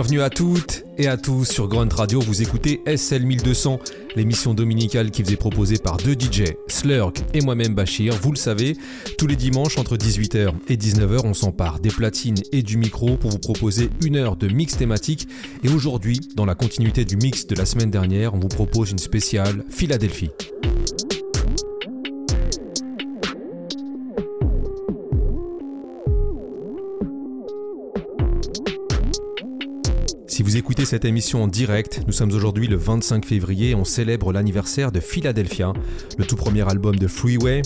Bienvenue à toutes et à tous sur Grunt Radio. Vous écoutez SL 1200, l'émission dominicale qui vous est proposée par deux DJ, Slurk et moi-même Bachir. Vous le savez, tous les dimanches entre 18h et 19h, on s'empare des platines et du micro pour vous proposer une heure de mix thématique. Et aujourd'hui, dans la continuité du mix de la semaine dernière, on vous propose une spéciale Philadelphie. Cette émission en direct, nous sommes aujourd'hui le 25 février on célèbre l'anniversaire de Philadelphia, le tout premier album de Freeway.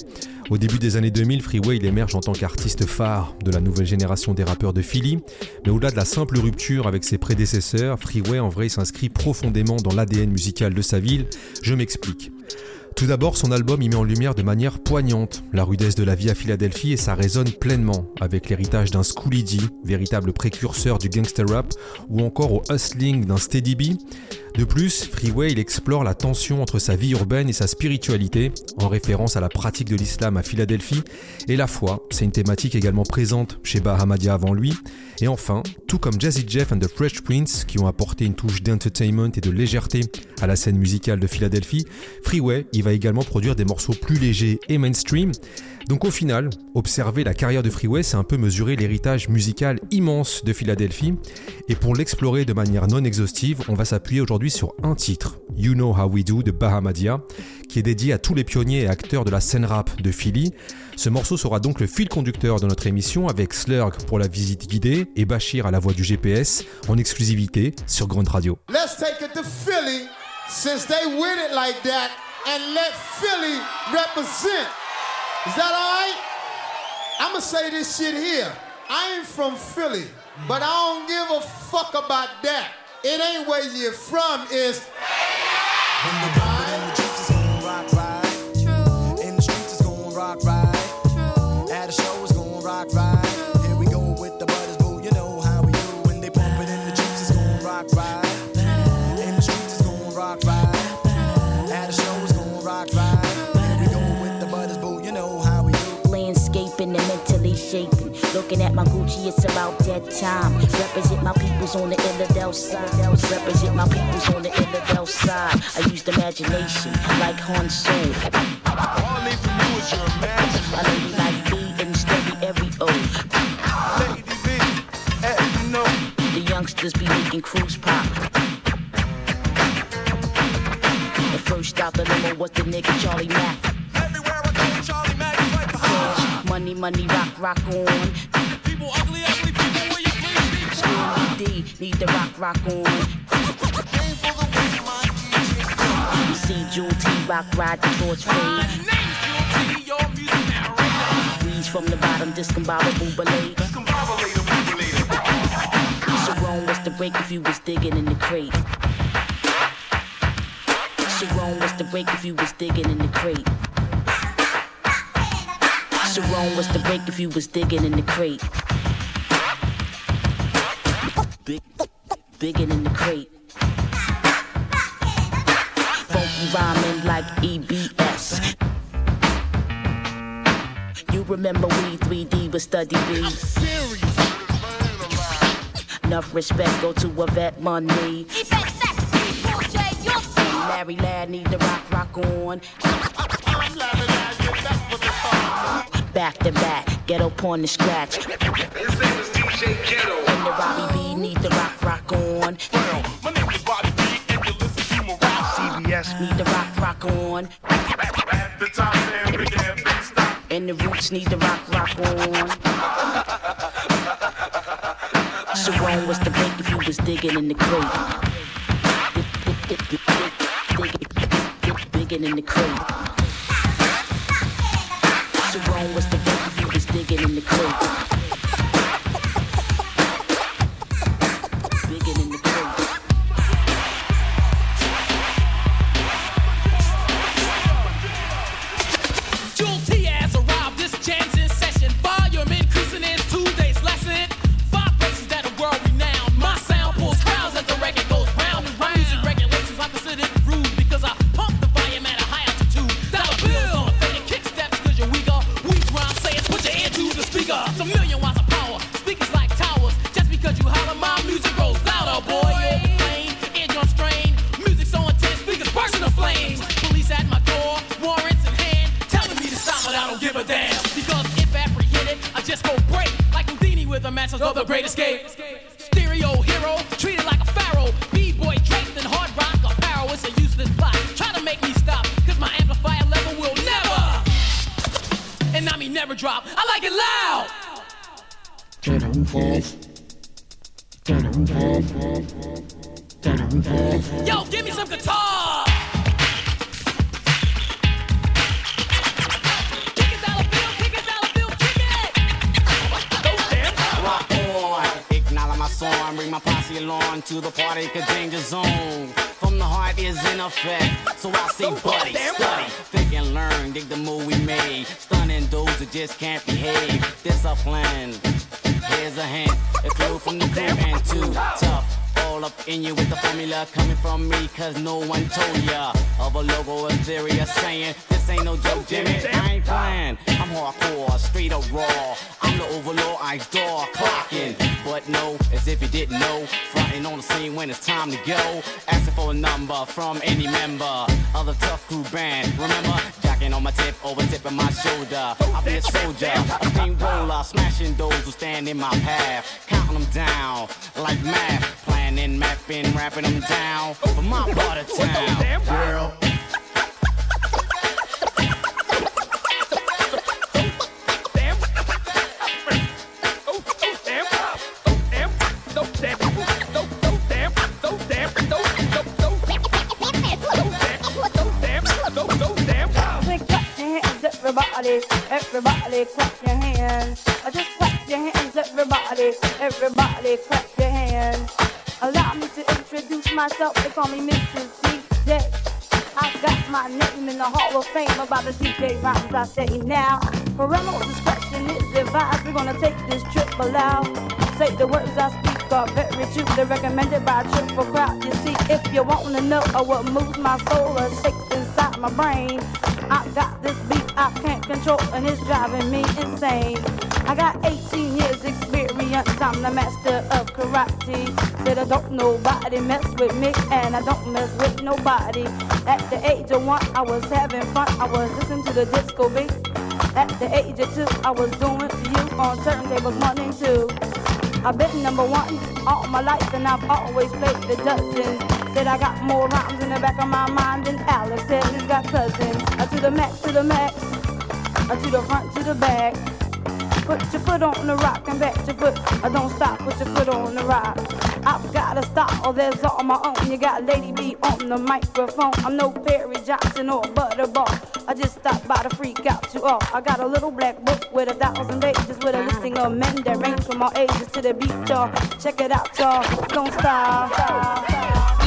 Au début des années 2000, Freeway émerge en tant qu'artiste phare de la nouvelle génération des rappeurs de Philly. Mais au-delà de la simple rupture avec ses prédécesseurs, Freeway en vrai s'inscrit profondément dans l'ADN musical de sa ville. Je m'explique. Tout d'abord, son album y met en lumière de manière poignante la rudesse de la vie à Philadelphie et ça résonne pleinement avec l'héritage d'un Schoolie D, véritable précurseur du gangster rap, ou encore au hustling d'un Steady B. De plus, Freeway il explore la tension entre sa vie urbaine et sa spiritualité, en référence à la pratique de l'islam à Philadelphie, et la foi, c'est une thématique également présente chez Bahamadia avant lui. Et enfin, tout comme Jazzy Jeff and the Fresh Prince, qui ont apporté une touche d'entertainment et de légèreté à la scène musicale de Philadelphie, Freeway il va également produire des morceaux plus légers et mainstream. Donc au final, observer la carrière de Freeway, c'est un peu mesurer l'héritage musical immense de Philadelphie. Et pour l'explorer de manière non exhaustive, on va s'appuyer aujourd'hui sur un titre, You Know How We Do de Bahamadia, qui est dédié à tous les pionniers et acteurs de la scène rap de Philly. Ce morceau sera donc le fil conducteur de notre émission avec Slurg pour la visite guidée et Bachir à la voix du GPS en exclusivité sur Grunt Radio. Let's take it to Philly since they with it like that and let Philly represent. Is that alright? I'ma say this shit here. I ain't from Philly, but I don't give a fuck about that. It ain't where you're from, it's. Looking at my Gucci, it's about that time. Represent my peoples on the Illidale side. Represent my peoples on the Illidale side. I used imagination like Han Solo. All I need from you is your imagination. A lady like me and steady every O. Lady B, hey, you know. The youngsters be making cruise pop. The first out the limo was the nigga Charlie Mack. Everywhere I go, Charlie Mack is right behind. Money, money, rock, rock on. D, need the rock, rock on. You see Jewel T rock ride the torch fade. Breeze from the bottom, discombobable belay. Sharon, what's the break if you was digging in the crate? Sharon, what's the break if you was digging in the crate? Sharon, what's the break if you was digging in the crate? Big, digging in the crate. Funky rhyming like EBS. You remember we 3D was Steady B. Enough respect go to a vet money. Larry Lad need the rock rock on. Back to back, ghetto porn to scratch. His name is DJ Ghetto. And the Robbie B need the rock rock on. Well, my name is Bobby B, and you listen to my rap. CBS. Need the rock rock on. At the top, and we can't stopped. And the roots need the rock rock on. Sharon was the break if you was digging in the crate. Digging in the crate. Sharon was the if you was digging in the crate. My tip, over tipping my shoulder. I'll be a soldier, a steamroller, smashing those who stand in my path, counting them down like math. Planning, mapping, rapping them down for my part of town. Girl. Everybody, everybody clap your hands. Uh, Just clap your hands, everybody, everybody clap your hands. Allow me to introduce myself, they call me Mr. DJ. I got my name in the Hall of Fame about the DJ rhymes I say now. Parental discretion is advised, we're gonna take this trip aloud. Say the words I speak are very true, they're recommended by a triple crowd. You see, if you wanna know what moves my soul or shakes inside my brain, I got this beat I can't control and it's driving me insane. I got 18 years experience, I'm the master of karate. Said I don't nobody mess with me and I don't mess with nobody. At the age of one, I was having fun, I was listening to the disco beat. At the age of two, I was doing for you on turntables one and two. I've been number one all my life and I've always played the dozens. Said I got more rhymes in the back of my mind than Alex said he's got cousins. I to the max, to the max, I to the front, to the back. Put your foot on the rock and back your foot. I don't stop, put your foot on the rock. I've got a style that's all my own. You got Lady B on the microphone. I'm no Perry Johnson or Butterball. I just stopped by to freak out you all. I got a little black book with a thousand pages with a listing of men that range from all ages to the beat, y'all. Check it out, y'all. Don't stop. The imagination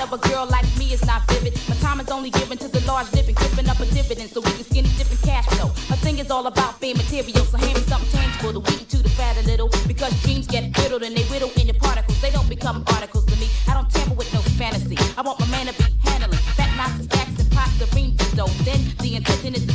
of a girl like me is not vivid. My time is only given to the large dipping, giving up a dividend so we can skinny dip and cash flow. My thing is all about being material, so hand me something tangible to weaken to the fat a little. Because dreams get whittled and they in your particles. They don't become articles to me. I don't tamper with no fantasy. I want my man to be handling fat lots stacks and pots of reams of dough. Then the intention is to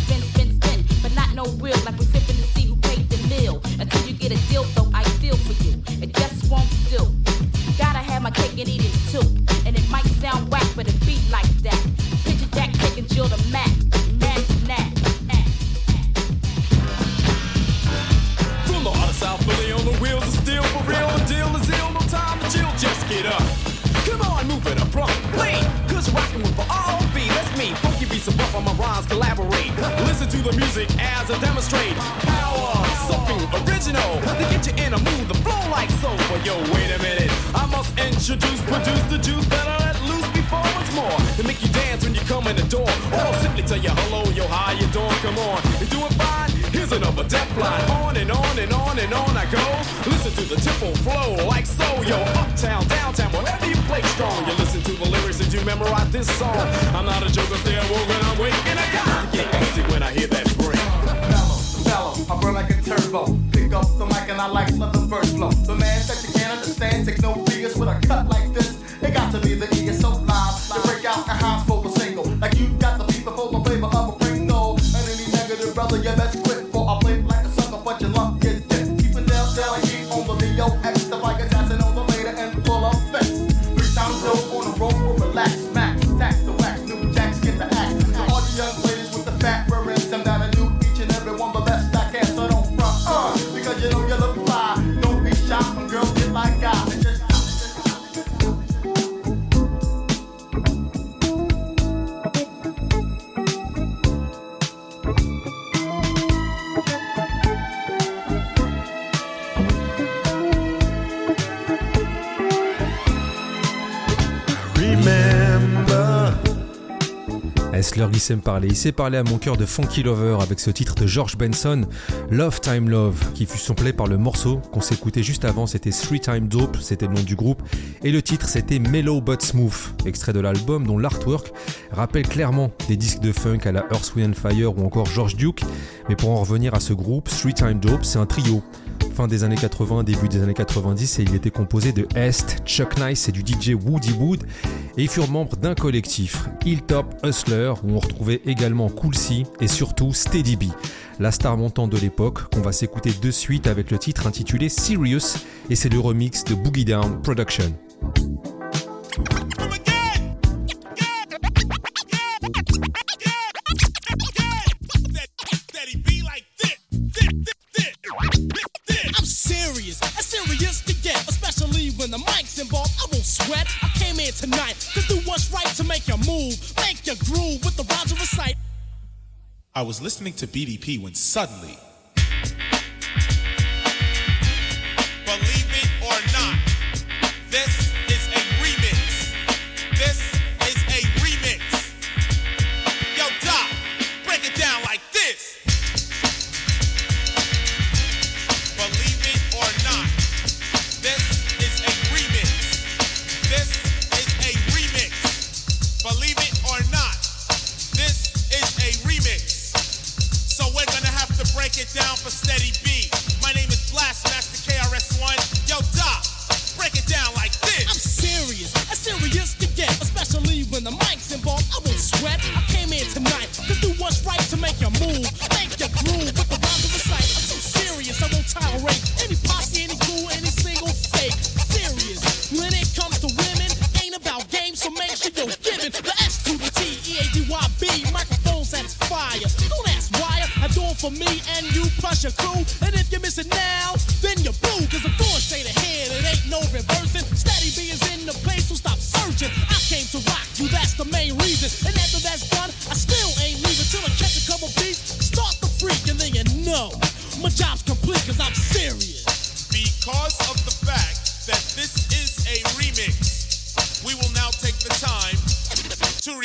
Hessler il sait me parler. Il à mon cœur de Funky Lover avec ce titre de George Benson, Love Time Love, qui fut samplé par le morceau qu'on s'écoutait juste avant. C'était Three Time Dope, c'était le nom du groupe. Et le titre c'était Mellow But Smooth, extrait de l'album dont l'artwork rappelle clairement des disques de funk à la Earth, Wind Fire ou encore George Duke. Mais pour en revenir à ce groupe, Three Time Dope, c'est un trio fin des années 80, début des années 90, et il était composé de Est, Chuck Nice et du DJ Woody Wood, et ils furent membres d'un collectif, Hilltop Hustler, où on retrouvait également Cool C et surtout Steady B, la star montante de l'époque, qu'on va s'écouter de suite avec le titre intitulé Serious, et c'est le remix de Boogie Down Production. Here tonight to do what's right to make your move, make your groove with the rhymes of recite. I was listening to BDP when suddenly.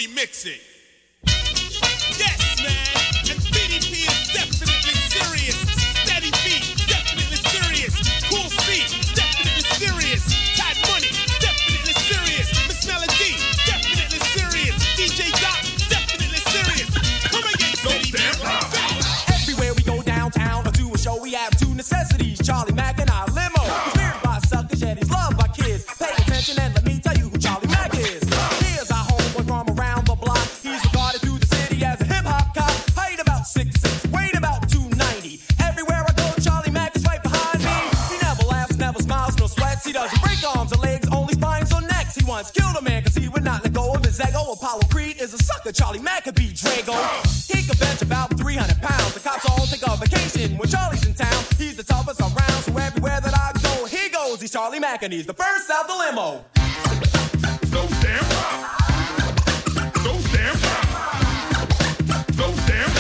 Remix it. He's the first out the limo. Those damn Those damn Those damn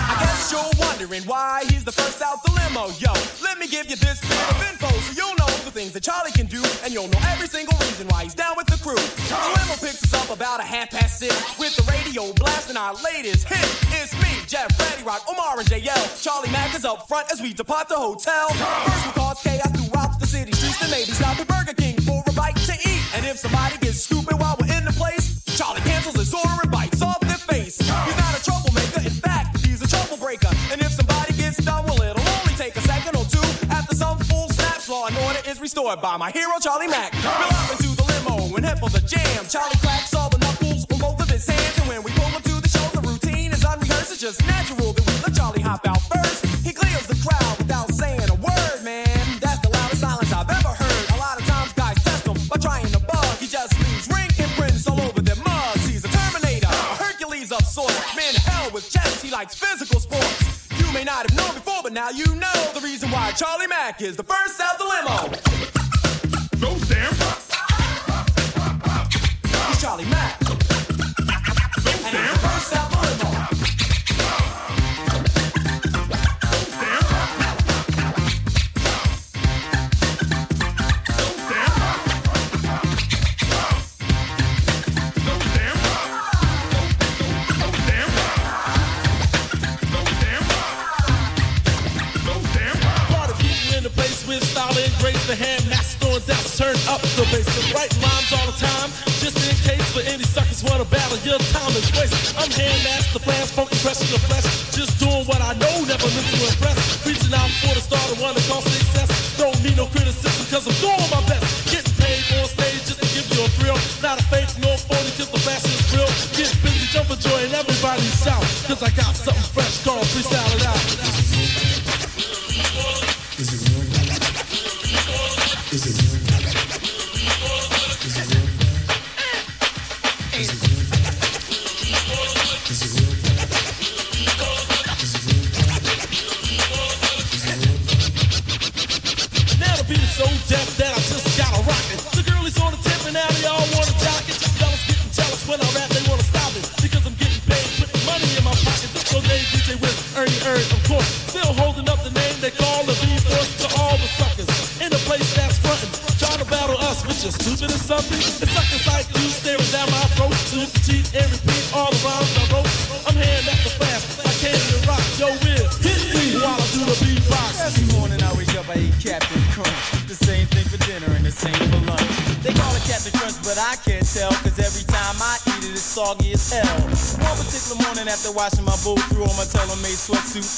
I guess you're wondering why he's the first out the limo. Yo, let me give you this bit of info so you'll know the things that Charlie can do, and you'll know every single reason why he's down with the crew. The limo picks us up about a half past six with the radio blasting our latest hit. It's me, Jeff, Ready Rock, Omar, and JL. Charlie Mack is up front as we depart the hotel. First we cause chaos throughout the city streets, then maybe stop at Burger King for a bite to eat. And if somebody gets stupid while we're in the place, Charlie cancels his order and bites off their face. He's not a troublemaker, in fact, he's a trouble breaker. And if somebody gets done, well, it'll only take a second or two. After some full snaps, law and order is restored by my hero, Charlie Mack. We're up into the limo and head for the jam. Charlie cracks just natural that we let Charlie hop out first. He clears the crowd without saying a word, man. That's the loudest silence I've ever heard. A lot of times guys test him by trying to bug. He just leaves ring imprints all over their mugs. He's a Terminator, a Hercules of sorts. Man, hell with chest, he likes physical sports. You may not have known before, but now you know the reason why Charlie Mack is the first out the limo. Those damn He's Charlie Mack. And he's the first out the limo. Turn up the bass. And write rhymes all the time, just in case for any suckers wanna battle. Your time is wasted. I'm hand ass the blast, funky pressure the flesh. Just doing what I know, never meant to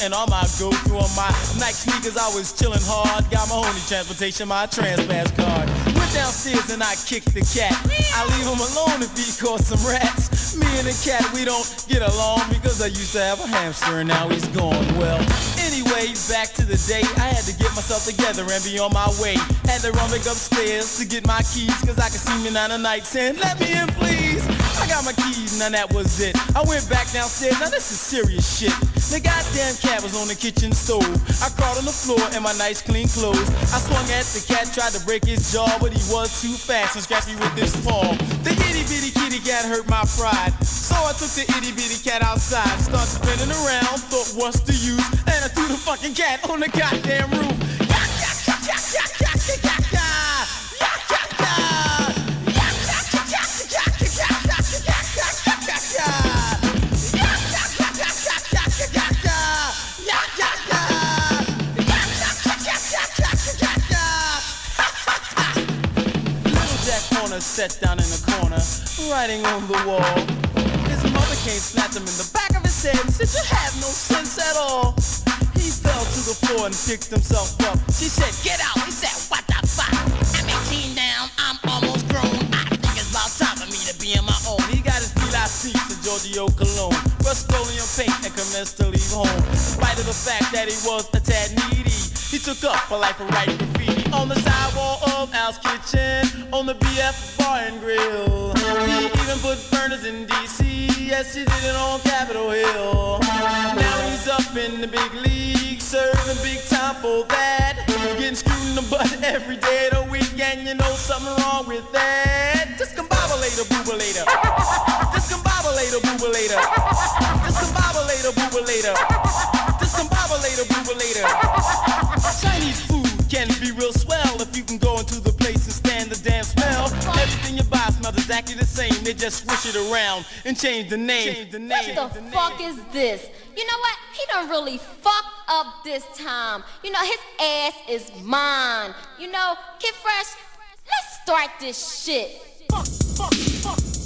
and all my go through on my Nike sneakers, I was chilling hard. Got my homie transportation, my Transpass card. Went downstairs and I kicked the cat. I leave him alone if he caught some rats. Me and the cat, we don't get along because I used to have a hamster and now he's gone. Well, anyway, back to the day. I had to get myself together and be on my way. Had to run back upstairs to get my keys cause I could see me nine night saying, let me in please. Got my keys, now that was it. I went back downstairs, now this is serious shit. The goddamn cat was on the kitchen stove. I crawled on the floor in my nice clean clothes. I swung at the cat, tried to break his jaw, but he was too fast and scratched me with his paw. The itty bitty kitty cat hurt my pride. So I took the itty bitty cat outside, started spinning around, thought what's the use, and I threw the fucking cat on the goddamn roof. Horner down in the corner, writing on the wall. His mother came, slapped him in the back of his head, and said, "You have no sense at all." He fell to the floor and picked himself up. She said, "Get out!" He said, "What the fuck? I'm 18 now. I'm almost grown. I think it's about time for me to be on my own." He got his feet to Giorgio Cologne, Rust-Oleum paint, and commenced to leave home. In spite of the fact that he was a tad needy, he took up a life of writing graffiti on the sidewall of Al's kitchen, on the BF bar and grill. He even put burners in DC. Yes, he did it on Capitol Hill. Now he's up in the big league, serving big time for that. Getting screwed in the butt every day of the week, and you know something wrong with that. Discombobulator, boobulator. Discombobulator, boobulator. Discombobulator, boobulator. Discombobulator, boobulator. Chinese food can be real swell if you can go into the place and stand the damn smell. Everything you buy smells exactly the same. They just switch it around and change the name. Change the name. What the fuck is this? You know what? He done really fucked up this time. You know, his ass is mine. You know, Kid Fresh, let's start this shit. Listen,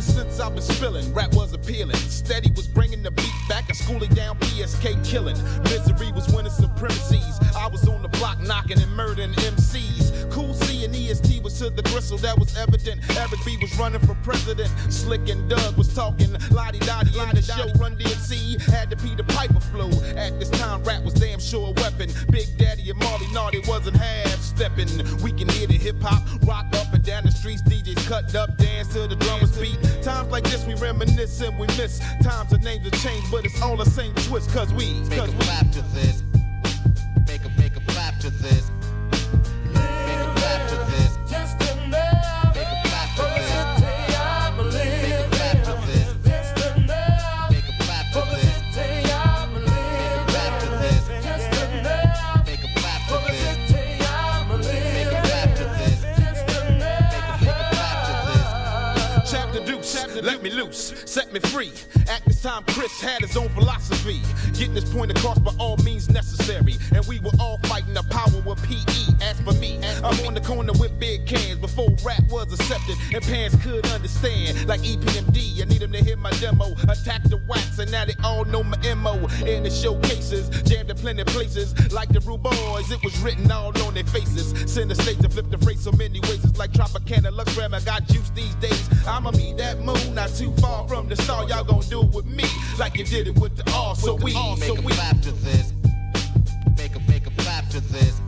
Ever since I've been spilling, rap was appealing. Steady was bringing the beat back, a schooling down, PSK killing. Misery was winning supremacies. I was on the block knocking and murdering MCs. Cool to the gristle, that was evident. Eric B was running for president. Slick and Doug was talking lottie dottie in the show. Run DMC had to be the Piper flow. At this time, rap was damn sure a weapon. Big Daddy and Marley Naughty wasn't half stepping. We can hear the hip hop rock up and down the streets. DJs cut up, dance to the drummers beat. Times like this, we reminisce and we miss. Times and names have changed, but it's all the same twist. Cause we, Make cause a we. clap to this. Make a make a clap to this. Set me free. This time, Chris had his own philosophy. Getting his point across by all means necessary. And we were all fighting the power with PE. As for me, I'm on the corner with big cans before rap was accepted and parents could understand. Like EPMD, I need them to hear my demo. Attack the wax, and now they all know my MO. In the showcases, jammed in plenty places. Like the Rue Boys, it was written all on their faces. Send the stage to flip the phrase so many ways. It's like Tropicana, Lux Ram, I got juice these days. I'ma be that moon, not too far from the star. Y'all gon' do it with me, like you did it with the R. So we, so Make a we. clap to this. Make a make a clap to this.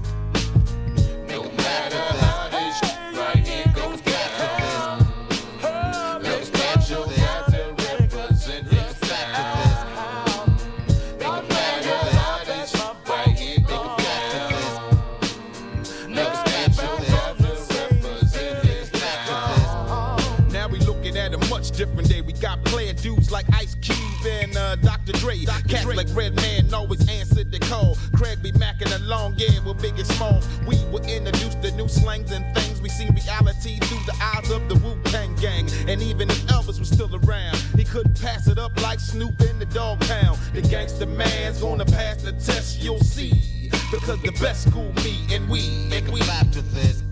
Dr. Dre. Cats like Redman always answered the call. Craig be macking along, yeah, with big and small. We will introduce the new slangs and things. We see reality through the eyes of the Wu Tang Gang. And even if Elvis was still around, he couldn't pass it up like Snoop in the dog pound. The gangster man's gonna pass the test, you'll see. Because the best school me and we Make and we clap to this.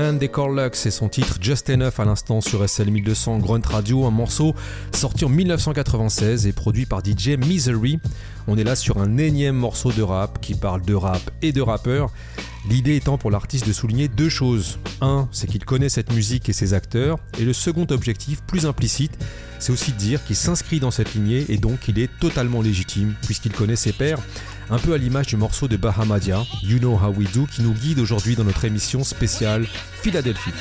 This. The Man They Call Lux et son titre Just Enough à l'instant sur SL 1200 Grunt Radio, un morceau sorti en 1996 et produit par DJ Misery. On est là sur un énième morceau de rap qui parle de rap et de rappeurs. L'idée étant pour l'artiste de souligner deux choses. Un, c'est qu'il connaît cette musique et ses acteurs. Et le second objectif, plus implicite, c'est aussi de dire qu'il s'inscrit dans cette lignée et donc il est totalement légitime puisqu'il connaît ses pairs. Un peu à l'image du morceau de Bahamadia, You Know How We Do, qui nous guide aujourd'hui dans notre émission spéciale Philadelphie.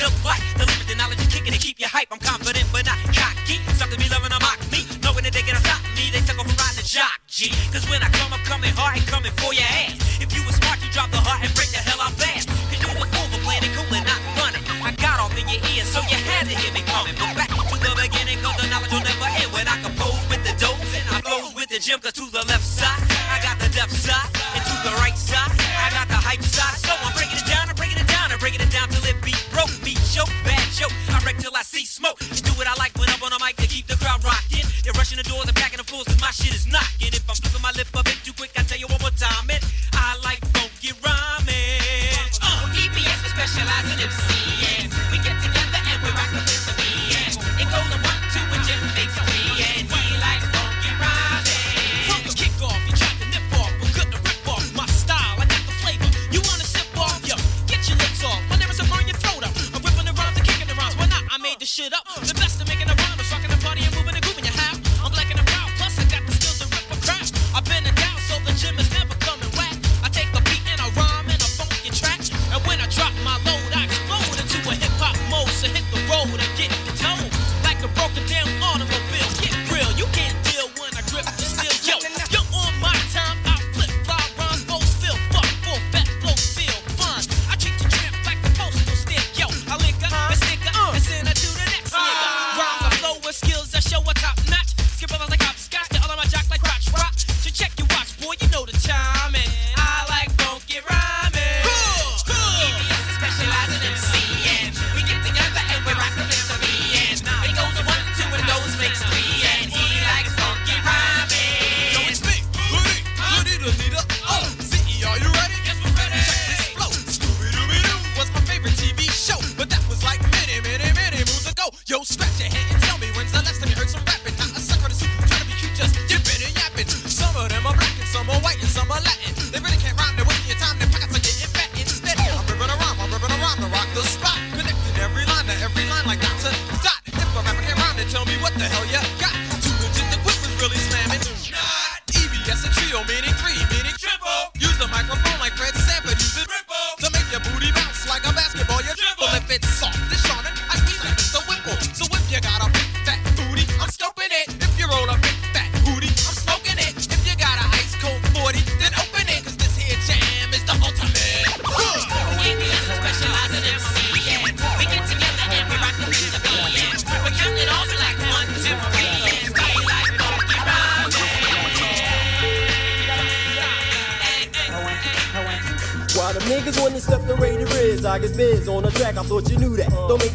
You're the limit, the knowledge is kicking to keep you hype. I'm confident but not cocky. Something be loving to mock me, knowing that they gonna stop me. They suck off around the jock G. Cause when I come, I'm coming hard and coming for your ass. If you were smart, you drop the heart and break the hell out fast. Cause you were fool it cool and not running. I got off in your ear, so you had to hear me coming. But back to the beginning, cause the knowledge will never end. When I compose with the dope, and I flows with the gym, cause to the left side, I got the left side, and to the right side, I got the hype side. So I'm broke, be bad joke. I wreck till I see smoke. You do what I like when I'm on a mic to keep the crowd rocking. They're rushing the doors and packing the floors, cause my shit is knocking. If I'm flipping my lip a bit too quick, I tell you one more time, it. I like funky rhyming. Uh, EBS, we specialize in MCing. We get together and we rock the to be. It goes a one, two, and Jim makes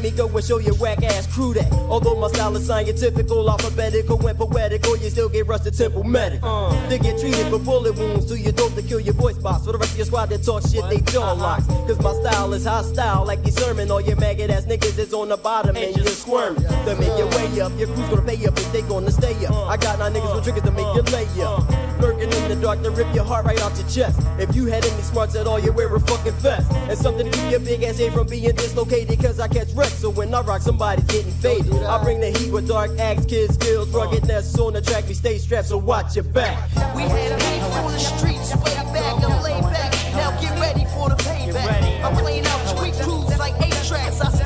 me go and show your whack ass crew that. Although my style is scientifical, alphabetical, and poetical, you still get rushed to temple medic. They get treated for bullet wounds to your throat to kill your voice box. For the rest of your squad that talk shit, they jaw locks. Cause my style is hostile, like your sermon. All your maggot ass niggas is on the bottom and you're squirming. To make your way up, your crew's gonna pay up if they gonna stay up. I got nine niggas with triggers to make you lay up. lurking in the dark to rip your heart right off your chest. If you had any smarts at all, you wear a fucking vest. And something to keep your big ass head from being dislocated, cause I catch wrecks. So when I rock, somebody's getting faded. I bring the heat with dark acts, kids, skills, ruggedness on the track. We stay strapped, so watch your back. We had a beef on the streets, way back, I'm laid back. Now get ready for the payback. I'm playing out street crews like eight tracks. I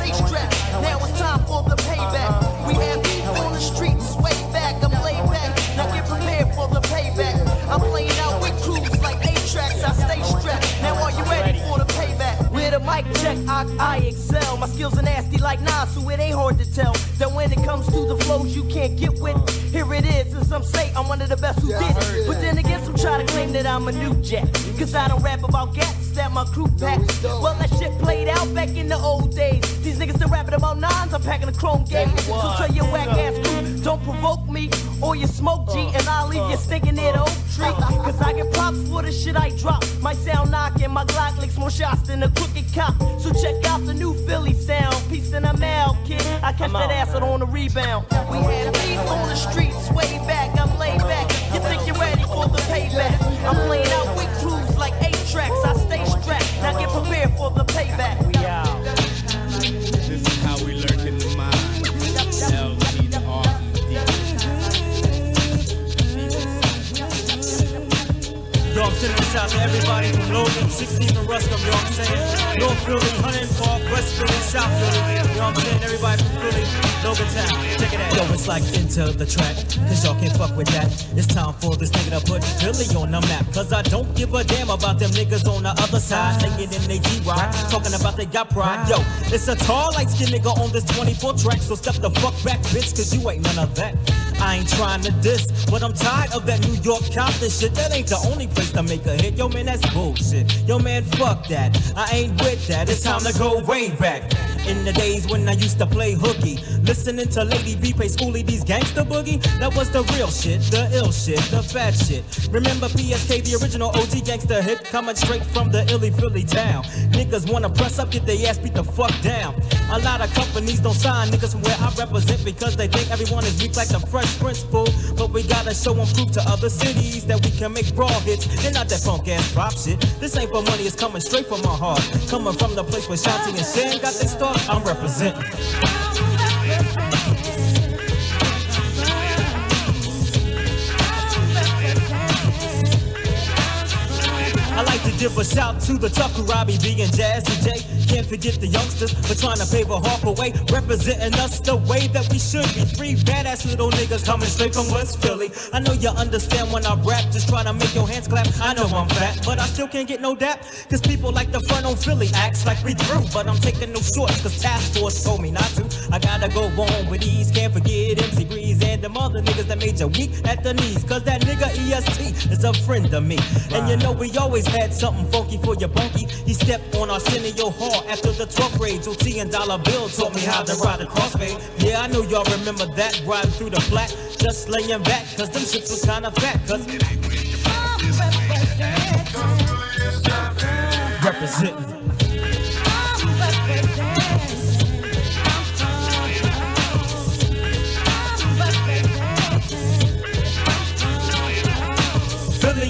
check, I, excel. My skills are nasty like Nas, so it ain't hard to tell that when it comes to the flows you can't get with. Here it is, and some say I'm one of the best who did it. But then again, try to claim that I'm a new jack. Cause I don't rap about gats that my crew packs. Well, that shit played out back in the old days. These niggas still rapping about nines, I'm packing a chrome gauge. So tell your whack ass crew, don't provoke me or you smoke G, and I'll leave you stinking near the oak tree. Cause I get props for the shit I drop. My sound knocking, my Glock licks more shots than a crooked cop. So check out the new Philly sound. Peace in the mail, kid. I catch that acid on the rebound. We had beef on the streets, way back. I'm laid back. Payback? I'm playing out with crews like eight tracks. I stay strapped. Now get prepared for the out to everybody from Logan, 16 and Ruscomb, you know what I'm saying? North Philly, Huntington Park, West Philly, South Philly, you know what I'm saying? Everybody from Philly, Logan Town, check it out. Yo, it's like into the track, cause y'all can't fuck with that. It's time for this nigga to put Philly on the map. Cause I don't give a damn about them niggas on the other side. Singing in they G-Ride, talking about they got pride. Yo, it's a tall, light skinned nigga on this 24 track. So step the fuck back, bitch, cause you ain't none of that. I ain't trying to diss, but I'm tired of that New York Compton shit. That ain't the only place to make a hit. Yo, man, that's bullshit. Yo, man, fuck that. I ain't with that. It's time to go way back. In the days when I used to play hooky, listening to Lady B play Schooly D's gangster boogie, that was the real shit, the ill shit, the fat shit. Remember PSK, the original OG gangster hit, coming straight from the illy Philly town. Niggas wanna press up, get their ass beat the fuck down. A lot of companies don't sign niggas from where I represent because they think everyone is weak like the Fresh Prince fool. But we gotta show and prove to other cities that we can make raw hits. They're not that punk ass pop shit. This ain't for money, it's coming straight from my heart. Coming from the place where Shanti and Shan got their start, I'm representing. I like to give a shout to the tough Robbie B and Jazzy J. Can't forget the youngsters for trying to pave a Harper way, representing us the way that we should be. Three badass little niggas coming straight from West Philly. I know you understand when I rap, just trying to make your hands clap. I know I'm fat, but I still can't get no dap. Cause people like the front on Philly acts like we through, but I'm taking no shorts cause task force told me not to. I gotta go on with these, can't forget MC Breeze and them other niggas that made you weak at the knees. Cause that nigga EST is a friend of me. And you know we always had something funky for your bunkie. He stepped on Arsenio After the 12th grade. OT and Dollar Bill taught me how to ride a crossfade. Yeah, I know y'all remember that. Riding through the flat, just laying back. Cause them shits was kinda fat. Cause I'm representing.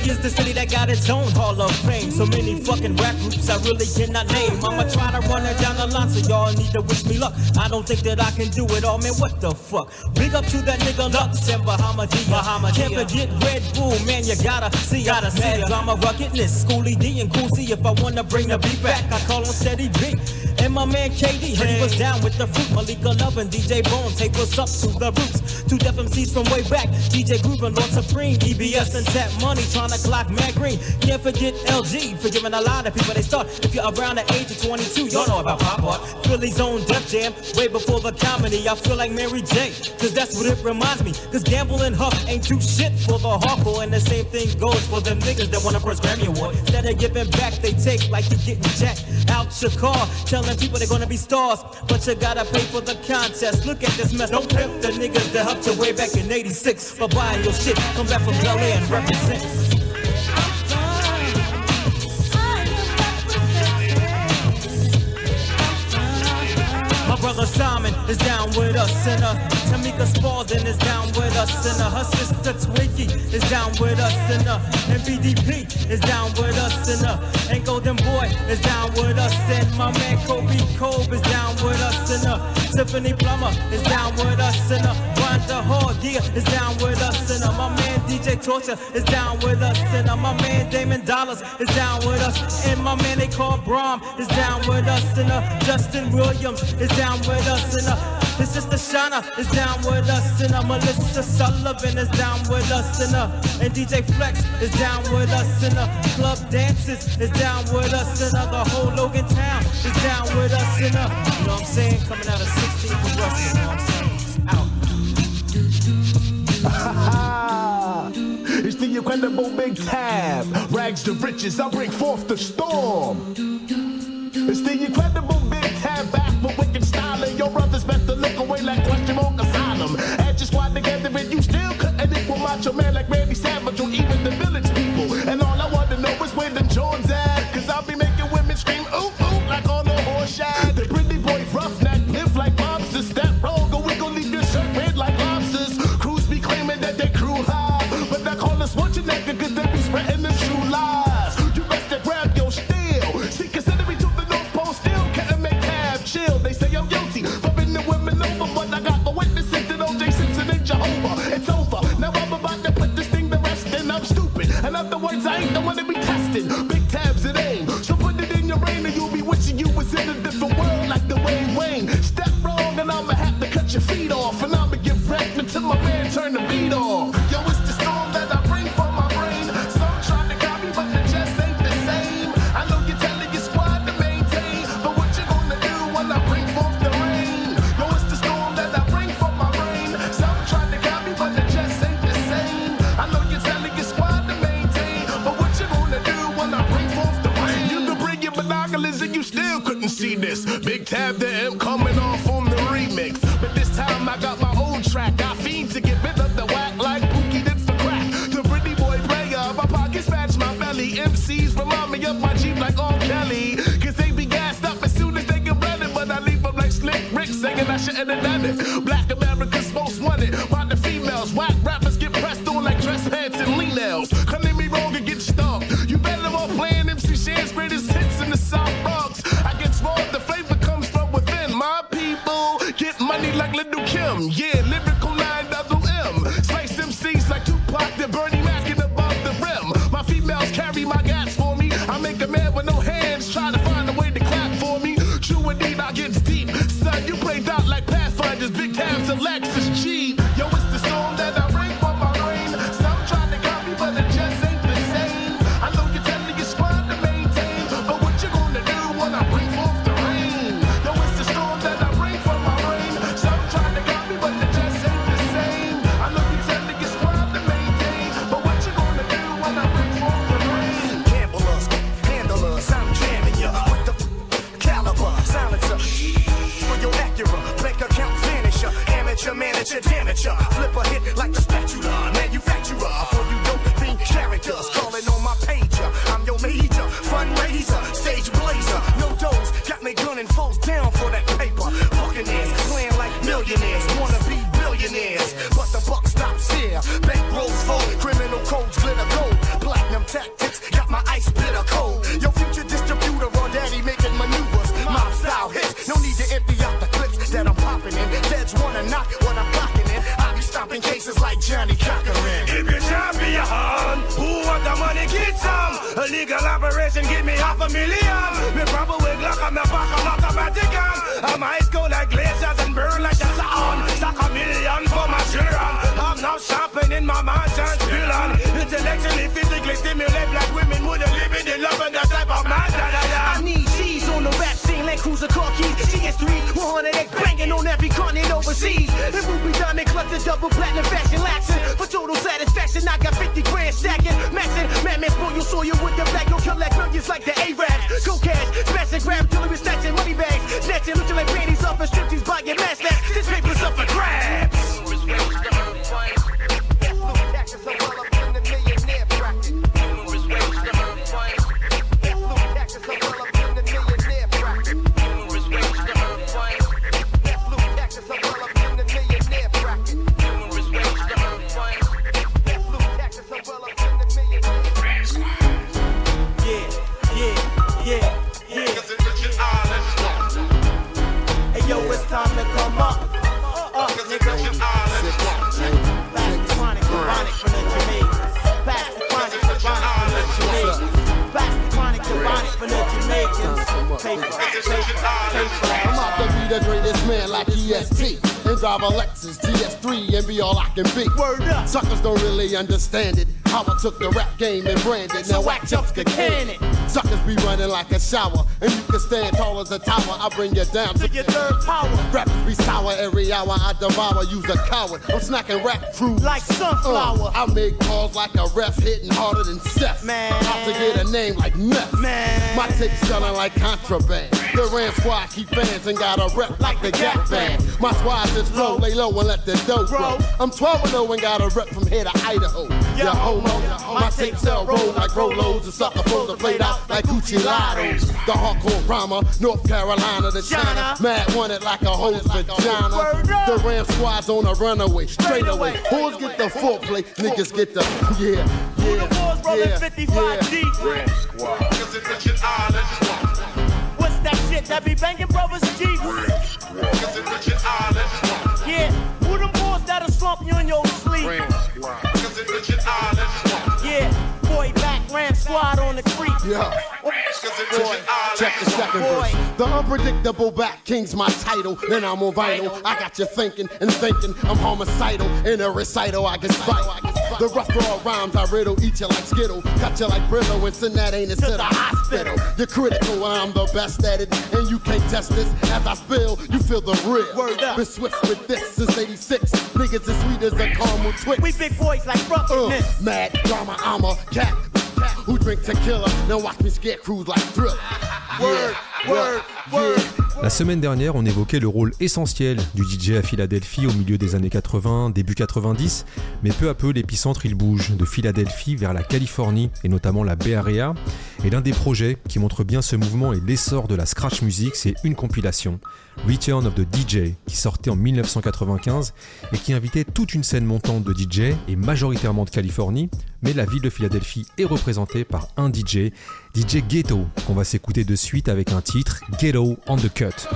Is the city that got its own Hall of Fame. So many fucking rap groups I really cannot name. I'ma try to run it down the line, so y'all need to wish me luck. I don't think that I can do it all, man. What the fuck? Big up to that nigga Lux and Bahamadia. Bahamadia. Can't forget Red Bull, man. You gotta see, gotta see. Mad drama, ruggedness, Schooly D and Cool If I wanna bring the beat back, I call on Steady B. And my man KD, he was down with the fruit. Malika Love and DJ Bone take us up to the roots. Two deaf MCs from way back. DJ Groove and Lord Supreme. EBS and Tap Money trying to clock Mad Green. Can't forget LG, for giving a lot of people they start. If you're around the age of 22, y'all know about Pop Art. Philly's own Def Jam, way before the comedy. I feel like Mary J, cause that's what it reminds me. Cause Gamble and Huff ain't too shit for the hardcore. And the same thing goes for them niggas that won a first Grammy Award. Instead of giving back, they take like you're getting jacked out your car. Telling people they're gonna be stars, but you gotta pay for the contest. Look at this mess. Don't pimp the niggas that helped you way back in 86 for buying your shit. Come back from LA and represent. My brother Simon is down with us, and uh, Tamika Spalding is down with us, and her sister Twiggy is down with us, and uh, and BDP is down with us, and uh, and Golden Boy is down with us, and my man Kobe Cove is down with us, and uh, Tiffany Plummer is down with us, and uh, Rhonda Hall, is down with us, and uh, my man DJ Torture is down with us, and uh, my man Damon Dollars is down with us, and my man they call Brom is down with us, and uh, Justin Williams is down with us, and uh, his sister Shana is down with us, and uh, Melissa Sullivan is down with us, and uh, and DJ Flex is down with us, and uh, club dances is down with us, and uh, the whole Logan town is down with us, and uh, you know what I'm saying? Coming out of 16 for us, you know what I'm saying? it's the incredible big tab. Rags to riches, I bring forth the storm. It's the incredible big tab with wicked styling. Your brothers best to look away like question mark asylum. Add your squad together and you still couldn't equal macho man like Randy Savage or even the village people. And all I want to know is where the Jones at. Cause I'll be making women scream ooh ooh like on the Horshack. The pretty boy roughneck live like mobsters. Step wrong or we gon' leave your shirt red like lobsters. Crews be claiming that they crew high. But I call us watching that cause they as a tower. I bring you down to your third power. Rappers be sour every hour. I devour. Use a coward. I'm snacking rap crew. Like sunflower. Uh, I make calls like a ref hitting harder than Seth. Man. Out to get a name like meth. Man. My tape selling like contraband. The Ram Squad keep fans and got a rep like the Gap Band. My squad just roll, lay low and let the dough grow. I'm 12 and 0 and got a rep from here to Idaho. Ya homo, my tape sell roll like Rolos. And sucker phones are played out like Gucci Lottos. The hardcore rhymer, North Carolina to China. Mad wanted like a hoe's vagina. The Ram Squad's on a runaway, straight away. Who's get the foreplay, niggas get the, yeah, yeah, yeah, 55 G. What's that shit that be banging brothers G? Yeah, who them boys that'll slump you in your sleep? Yeah, boy back ram squad on the creep. Yeah. Boy, check the second verse. The unpredictable back king's my title. Then I'm on vinyl. I got you thinking and thinking I'm homicidal. In a recital, I get vital. The rough raw rhymes I riddle, eat you like Skittle. Cut you like Brillo and send that anus to the hospital. You're critical, I'm the best at it. And you can't test this. As I spill, you feel the real. Word up. Been swift with this since 86. Niggas as sweet as a caramel twix. We big boys like drunkenness. Uh, mad drama, I'm a cat. Who drink tequila, then watch me scare crews like Thriller. Word. La semaine dernière, on évoquait le rôle essentiel du DJ à Philadelphie au milieu des années 80, début 90, mais peu à peu l'épicentre il bouge de Philadelphie vers la Californie et notamment la Bay Area. Et l'un des projets qui montre bien ce mouvement et l'essor de la scratch music, c'est une compilation, Return of the DJ, qui sortait en 1995 et qui invitait toute une scène montante de DJ et majoritairement de Californie, mais la ville de Philadelphie est représentée par un DJ, DJ Ghetto, qu'on va s'écouter de suite avec un titre, Ghetto on the Cut.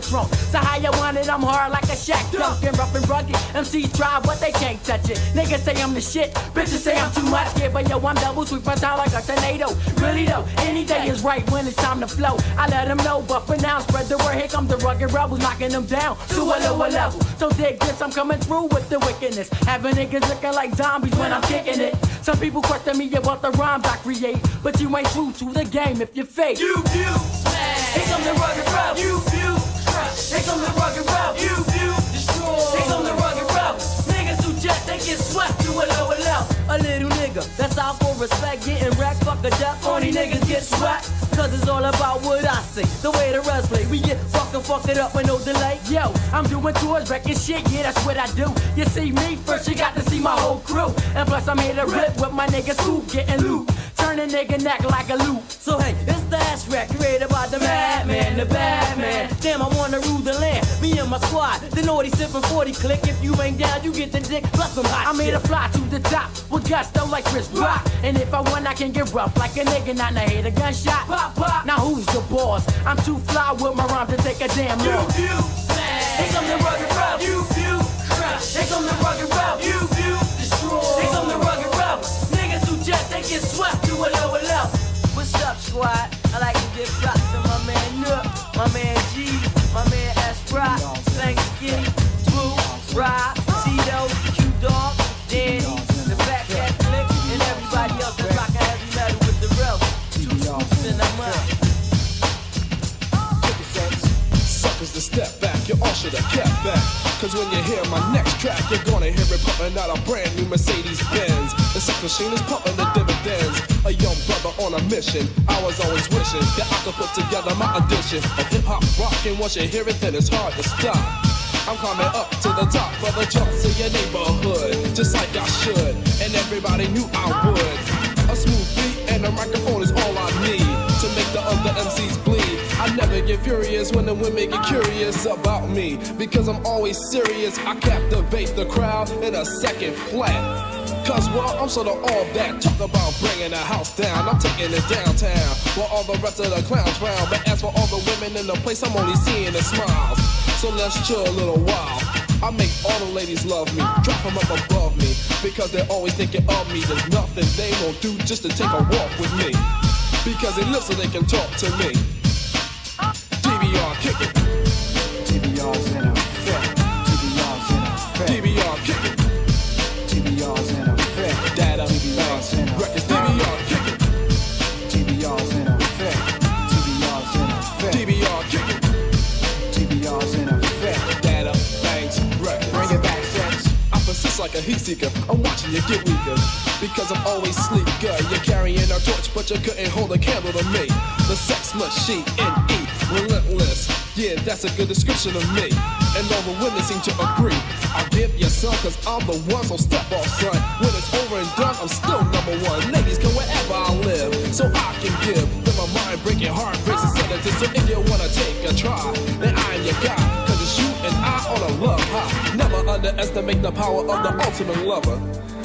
The trunk. So how you want it? I'm hard like a shack, dunking rough and rugged. MCs try, but they can't touch it. Niggas say I'm the shit, bitches say I'm too much. Yeah, but yo, I'm double sweep my town like a tornado. Really though, any day is right when it's time to flow. I let them know, but for now, spread the word. Here come the rugged rebels, knocking them down to a lower level. So dig this, I'm coming through with the wickedness. Having niggas looking like zombies when I'm kicking it. Some people question me about the rhymes I create, but you ain't true to the game if you're fake. You, you, respect. Getting wrecked, fuck a death. Phony niggas get swept. Cause it's all about what I say. The way the rest play. We get fucking fuck it up with no delay. Yo, I'm doing tours, wrecking shit. Yeah, that's what I do. You see me first, you got to see my whole crew. And plus, I'm here to rip with my niggas who getting loot. Turn a nigga neck like a loop. So hey, it's the ass rap created by the madman, the bad man. Damn, I wanna rule the land. Me and my squad, the naughty sipping 40 click. If you ain't down, you get the dick plus some hot I'm here to fly to the top with gusto like Chris Rock. And if I want, I can get rough like a nigga, not to hit a gunshot. Pop, pop. Now who's the boss? I'm too fly with my rhyme to take a damn loss. You, you, Here come the rugged rebel. You, you, crush. Here come the rugged rebel. You, you, destroy. Here come the rugged jet, get swept to a lower level. What's up, squad? I like to give props to my man Nook, my man G, my man S Rock, Thanks Skinny, Blue, Rob, you all should have kept back. Cause when you hear my next track, you're gonna hear it pumping out a brand new Mercedes Benz. The sex machine is pumping the dividends. A young brother on a mission. I was always wishing that I could put together my edition of hip hop rock. And once you hear it, then it's hard to stop. I'm climbing up to the top the charts in your neighborhood, just like I should, and everybody knew I would. A smooth beat and a microphone is all I need to make the other MCs. Never get furious when the women get curious about me because I'm always serious. I captivate the crowd in a second flat. Cause well, I'm sort of all that. Talk about bringing the house down. I'm taking it downtown while all the rest of the clowns round. But as for all the women in the place, I'm only seeing the smiles. So let's chill a little while. I make all the ladies love me, drop them up above me, because they're always thinking of me. There's nothing they won't do just to take a walk with me, because they so they can talk to me. DBR kick it. DBR's in effect. DBR's in effect. DBR kick it. DBR's in effect. Data, DBR's in records, effect. DBR kick it. DBR's in effect. DBR's in effect. DBR kick it. DBR's in effect. Data, banks, records. Bring it back, sex. I persist like a heat seeker. I'm watching you get weaker. Because I'm always sleeker. You're carrying a torch, but you couldn't hold a candle to me. The sex machine, N-E, relentless. Yeah, that's a good description of me. And all the women seem to agree. I'll give you some, cause I'm the one, so step off, son. When it's over and done, I'm still number one. Ladies come wherever I live, so I can give. With my mind breaking heart breaks sentences. So if you wanna take a try, then I'm your guy. Cause it's you and I on a love high. Never underestimate the power of the ultimate lover.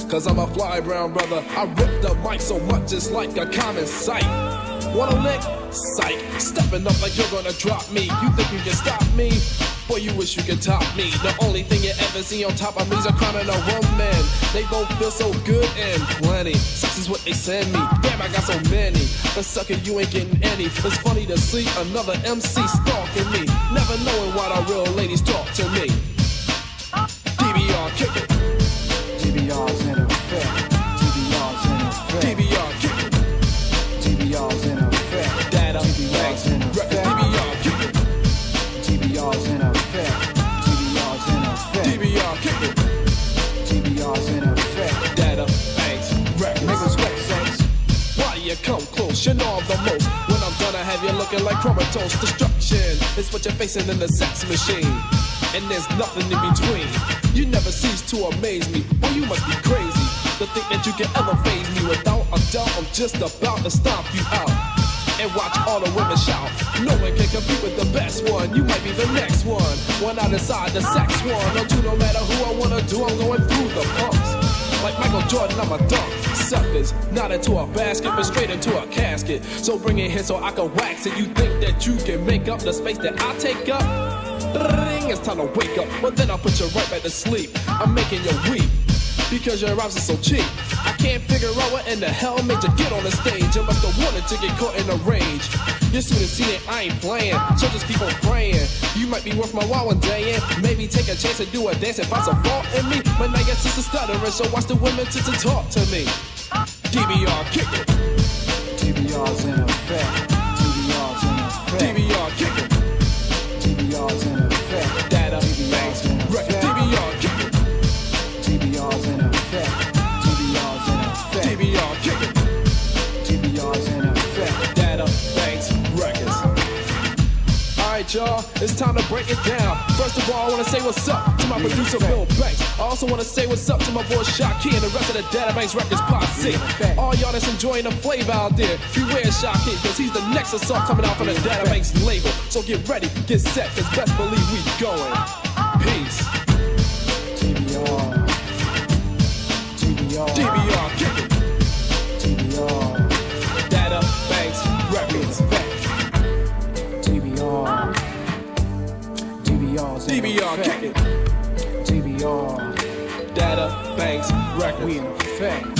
Cause I'm a fly brown brother. I rip the mic so much it's like a common sight. Wanna lick? Psych. Stepping up like you're gonna drop me. You think you can stop me? Boy, you wish you could top me. The only thing you ever see on top of me is a crime and a woman. They both feel so good and plenty. Sex is what they send me. Damn, I got so many. But sucker, you ain't getting any. It's funny to see another MC stalking me. Never knowing why the real ladies talk to me. DBR, kick it. Know I'm the most. When I'm I have you looking like chromatose. Destruction It's what you're facing in the sex machine. And there's nothing in between. You never cease to amaze me. Boy, you must be crazy to think that you can ever phase me. Without a doubt, I'm just about to stomp you out. And watch all the women shout. No one can compete with the best one. You might be the next one. When I decide the sex one. Two, no matter who I wanna do, I'm going through the pumps. Like Michael Jordan, I'm a dunk. Suckers, not into a basket, but straight into a casket. So bring it here so I can wax it. You think that you can make up the space that I take up? Ring, it's time to wake up. Well, then I'll put you right back to sleep. I'm making you weep because your rhymes are so cheap. Can't figure out what in the hell made you get on the stage. Must have wanted to get caught in a rage. You soon have seen it, I ain't playing, so just keep on praying. You might be worth my while one day, and maybe take a chance to do a dance if I some fault in me. But now your sister's stuttering, so watch the women to, to talk to me. DBR, kick it. DBR's in effect. DBR's in effect. DBR, kick it. DBR's in effect. Data, banks, record. DBR, y'all, it's time to break it down. First of all, I wanna say what's up to my producer, Bill Banks. I also wanna say what's up to my boy Shocky and the rest of the Databanks Records posse. All y'all that's enjoying the flavor out there, beware Shocky, cause he's the next assault coming out from the Databanks label. So get ready, get set, cause best believe we going. Peace. DBR. DBR. DBR, DBR's in DBR, it. DBR. Data, Banks, Records. We in effect.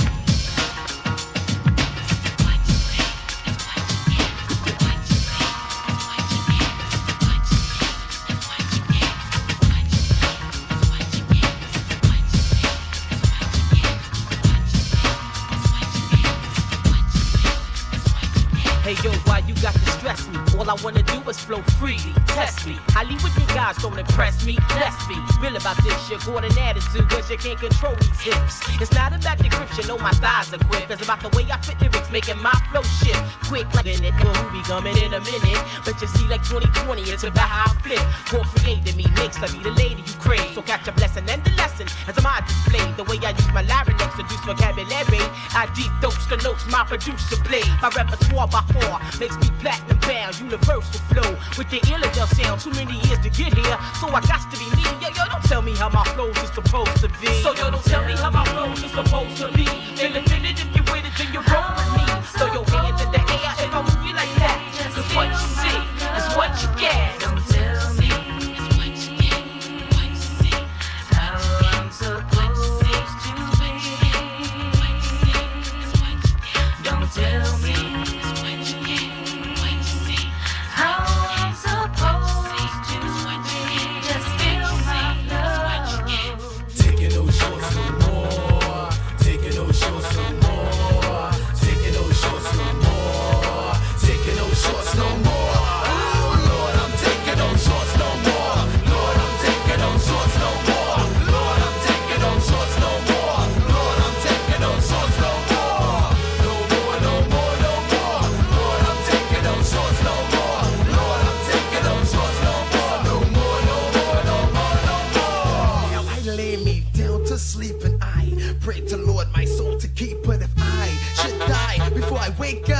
Hey yo, why you got to stress me? All I wanna do flow freely, test me. Hollywood, you guys don't impress me. Let's be real about this. Got an attitude, cause you can't control these hips. It's not about the you know my thighs are quick. It's about the way I fit lyrics, making my flow shift. Quick like in it, who be coming in a minute. But you see, like 2020, it's about how I flip. What created me makes to the lady you crave. So catch a blessing and the lesson as I'm display. The way I use my larynx to use vocabulary. I deep dose the notes my producer play. My repertoire by four makes me platinum bound, universal flow. With the illegal sound, too many years to get here. So I got to be me. Yo, yo, don't tell me how my flows is supposed to be. So yo, don't tell me how my flows is supposed to be. Feel it, if you with it, then you roll with me. Throw your hands in the air if I move you like that. Cause what you see is what you get. Wake,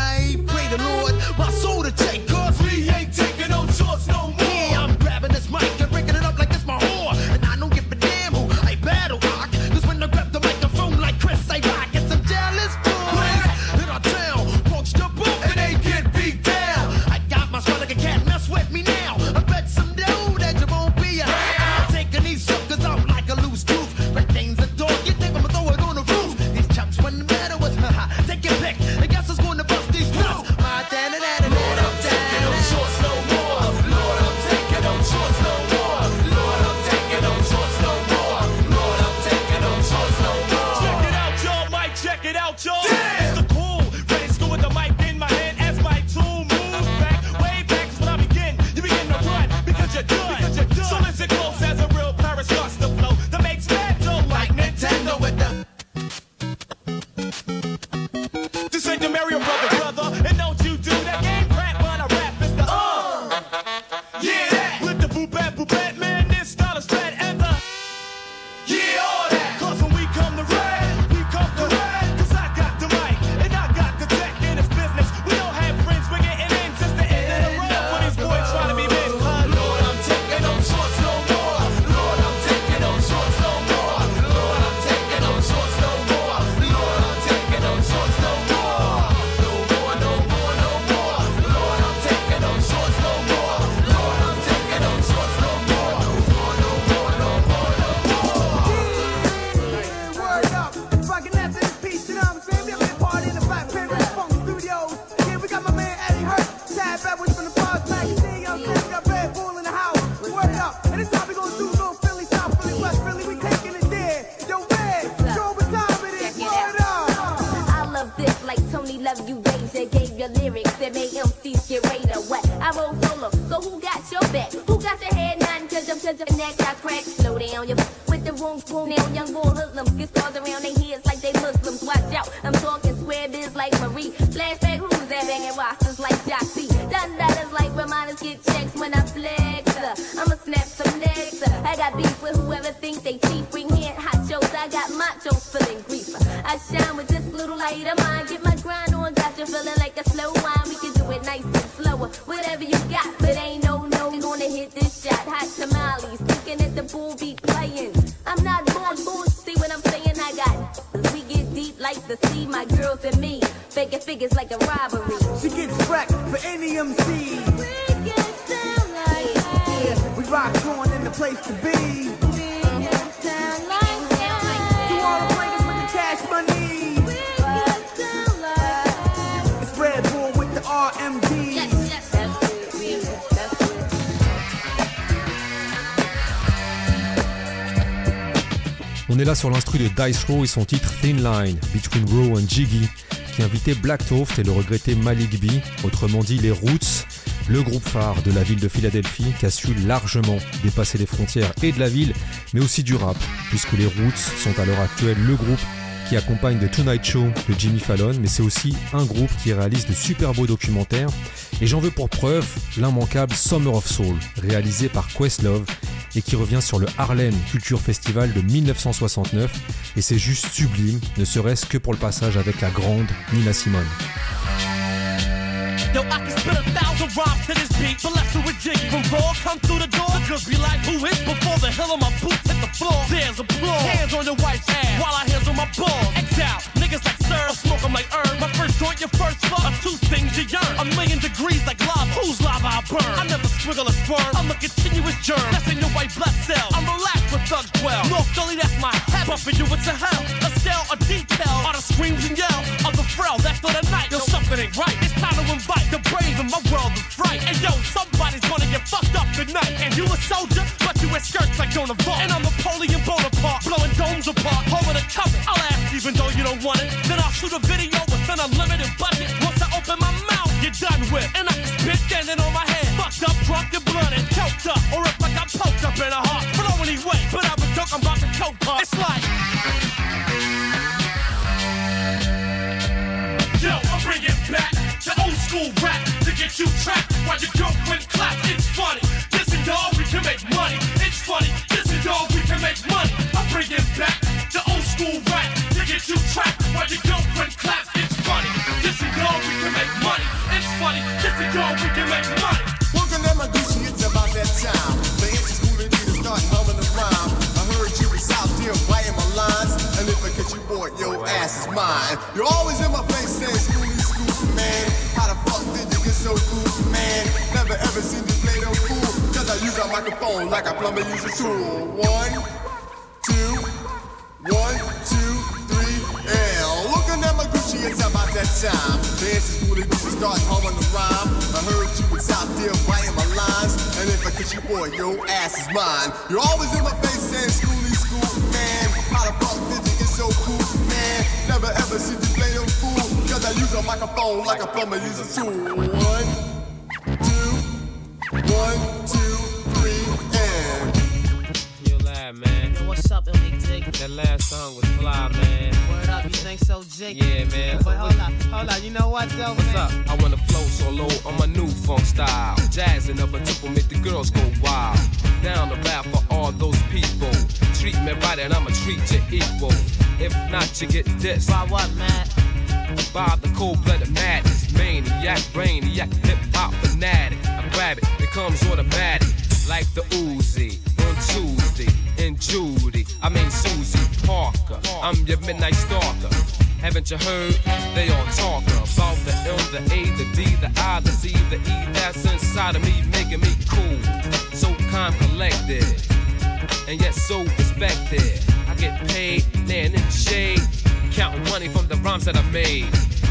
On est là sur l'instru de Dice Row et son titre Thin Line, Between Row and Jiggy, qui invitait Black Toft et le regretté Malik B, autrement dit les Roots, le groupe phare de la ville de Philadelphie qui a su largement dépasser les frontières et de la ville, mais aussi du rap, puisque les Roots sont à l'heure actuelle le groupe qui accompagne The Tonight Show de Jimmy Fallon, mais c'est aussi un groupe qui réalise de super beaux documentaires. Et j'en veux pour preuve l'immanquable Summer of Soul, réalisé par Questlove et qui revient sur le Harlem Culture Festival de 1969. Et c'est juste sublime, ne serait-ce que pour le passage avec la grande Nina Simone. I spit a thousand rhymes to this beat, but let's do it jiggy. When raw come through the door, the girls be like, who is? Before the heel of my boots hit the floor, there's applause. Hands on your wife's ass, while I hands on my balls. Out, niggas like sir, or smoke 'em like herb. My first joint, your first fuck, two things you yearn. A million degrees like lava, whose lava I burn? I never squiggle a sperm, I'm a continuous germ. That's in your white blood cell. I'm relaxed with thugs dwell. North Philly, that's my heaven. Bumping you into hell. A scale, a detail, all the screams and yell of the frail. That's for the night. Yo, something ain't right. It's time to invite the brave in my world of fright. And yo, somebody's gonna get fucked up tonight. And you a soldier, but you wear skirts like Joan of Arc. And I'm Napoleon Bonaparte, blowing domes apart. Holding a cover, I'll ask even though you don't want it. Then I'll shoot a video with an unlimited budget. Once I open my mouth, you're done with. And I spit standing on my head. Fucked up, drunk and blooded, choked up. Or if like I got poked up in the heart. Blow anyway, but I'm a joke, I'm about to choke her. It's like. Yo, I'm bringing back the old school rap get you trapped while your girlfriend clap. It's funny. Listen, y'all, we can make money. It's funny. Listen, y'all, we can make money. I'm bringing back the old school rap to get you trapped while your girlfriend claps. It's funny. Listen, y'all, we can make money. It's funny. Listen, y'all, we can make money. Working at my Gucci, it's about that time. The answer's moving to start humming the rhyme. I heard you was out there biting my lines. And if I catch you, boy, your ass is mine. You're always in my face saying, Never ever seen you play no fool. Cause I use a microphone like a plumber uses a tool. One, two, one, two, three, and looking at my Gucci, it's about that time. Answer's moving me to start humming the rhyme. I heard you was out there biting my lines. And if I catch you, boy, your ass is mine. You're always in my face saying, Schooly, school, man. How the fuck did you get so cool, man? Never ever seen you play no fool. Cause I use a microphone like a plumber uses a tool. One, one, two, three, and. You live, man. Yo, what's up, Elite Dick? That last song was fly, man. Word up, you think so, Jake? Yeah, man. But hold on, hold on. You know what, though, What's man? up? I wanna flow solo on my new funk style. Jazzing up a tempo, make the girls go wild. Down the rap for all those people. Treat me right and I'ma treat you equal. If not, you get this. By what, man? By the cold-blooded madness, maniac, brainiac, hip-hop fanatic. I grab it, it comes automatic, like the Uzi on Tuesday. And Judy, I mean Susie Parker. I'm your midnight stalker. Haven't you heard? They all talk about the L, the A, the D, the I, the C, the E. That's inside of me, making me cool. So calm, collected, and yet so respected. I get paid, man, in the shade, counting money from the rhymes that I made.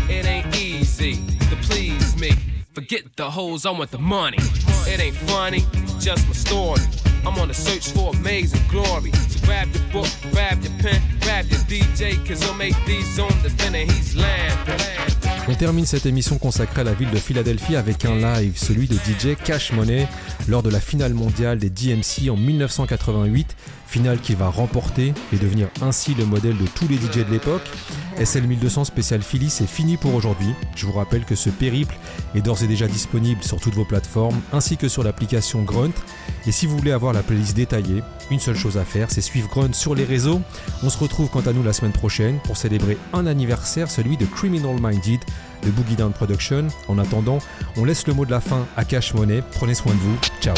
It ain't easy to please me. Forget the hoes, I want the money. It ain't funny, just my story. I'm on the search for amazing glory. So grab your book, grab your pen, grab your DJ, cause he'll make these on the spin and he's lamping. On termine cette émission consacrée à la ville de Philadelphie avec un live, celui de DJ Cash Money, lors de la finale mondiale des DMC en 1988, finale qu'il va remporter et devenir ainsi le modèle de tous les DJ de l'époque. SL 1200 spécial Philly, c'est fini pour aujourd'hui. Je vous rappelle que ce périple est d'ores et déjà disponible sur toutes vos plateformes ainsi que sur l'application Grunt. Et si vous voulez avoir la playlist détaillée, une seule chose à faire, c'est suivre Grunt sur les réseaux. On se retrouve quant à nous la semaine prochaine pour célébrer un anniversaire, celui de Criminal Minded de Boogie Down Production. En attendant, on laisse le mot de la fin à Cash Money. Prenez soin de vous. Ciao.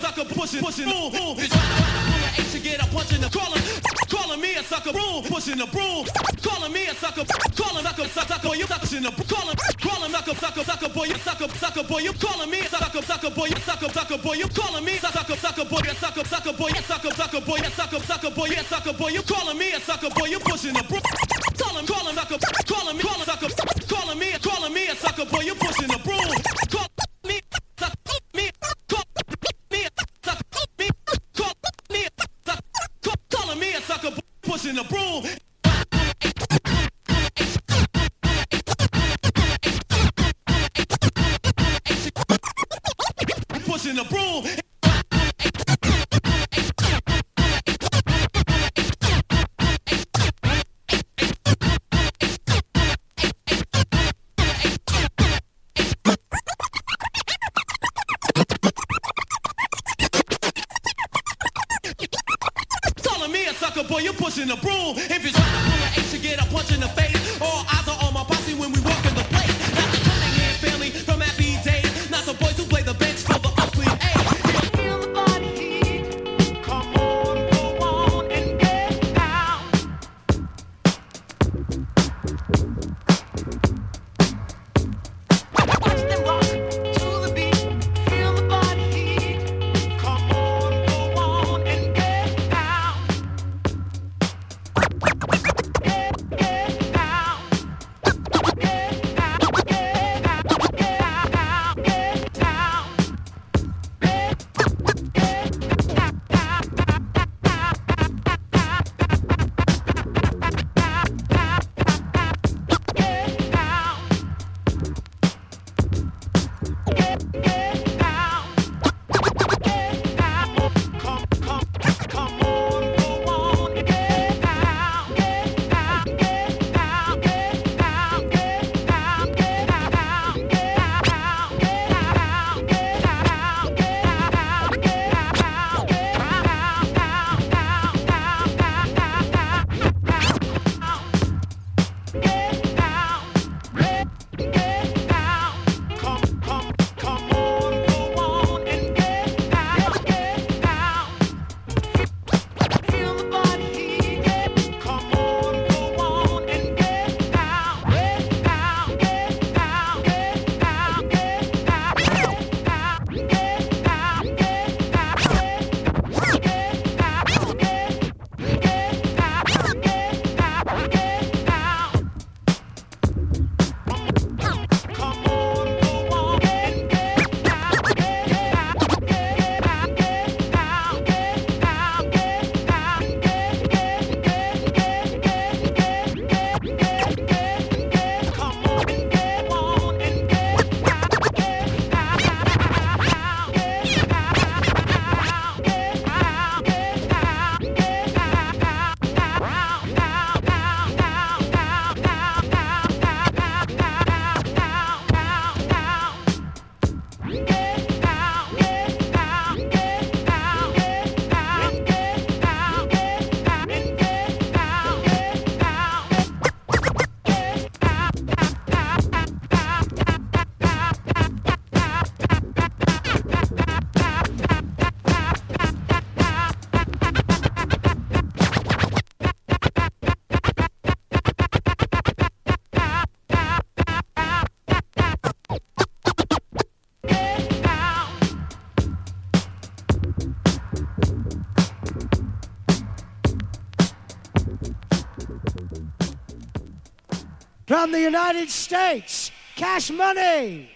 Pushing, pushing, boom, boom. Bitch, pull an H to get a punch in the calling, calling me a sucker, boom, pushing the broom, calling me a sucker, calling sucker, sucker, sucker, boy, you sucker, in the calling, calling sucker, sucker, sucker, boy, you sucker, sucker, boy, you calling me a sucker, sucker, boy, you sucker, sucker, boy, you calling me sucker, sucker, boy, you sucker, sucker, boy, you sucker, sucker, boy, you sucker, sucker, boy, you sucker, boy, you calling me a sucker, boy, you pushing the broom, calling, calling sucker, calling me, calling sucker, calling me, calling me a sucker, boy, you pushing the From the United States, Cash Money.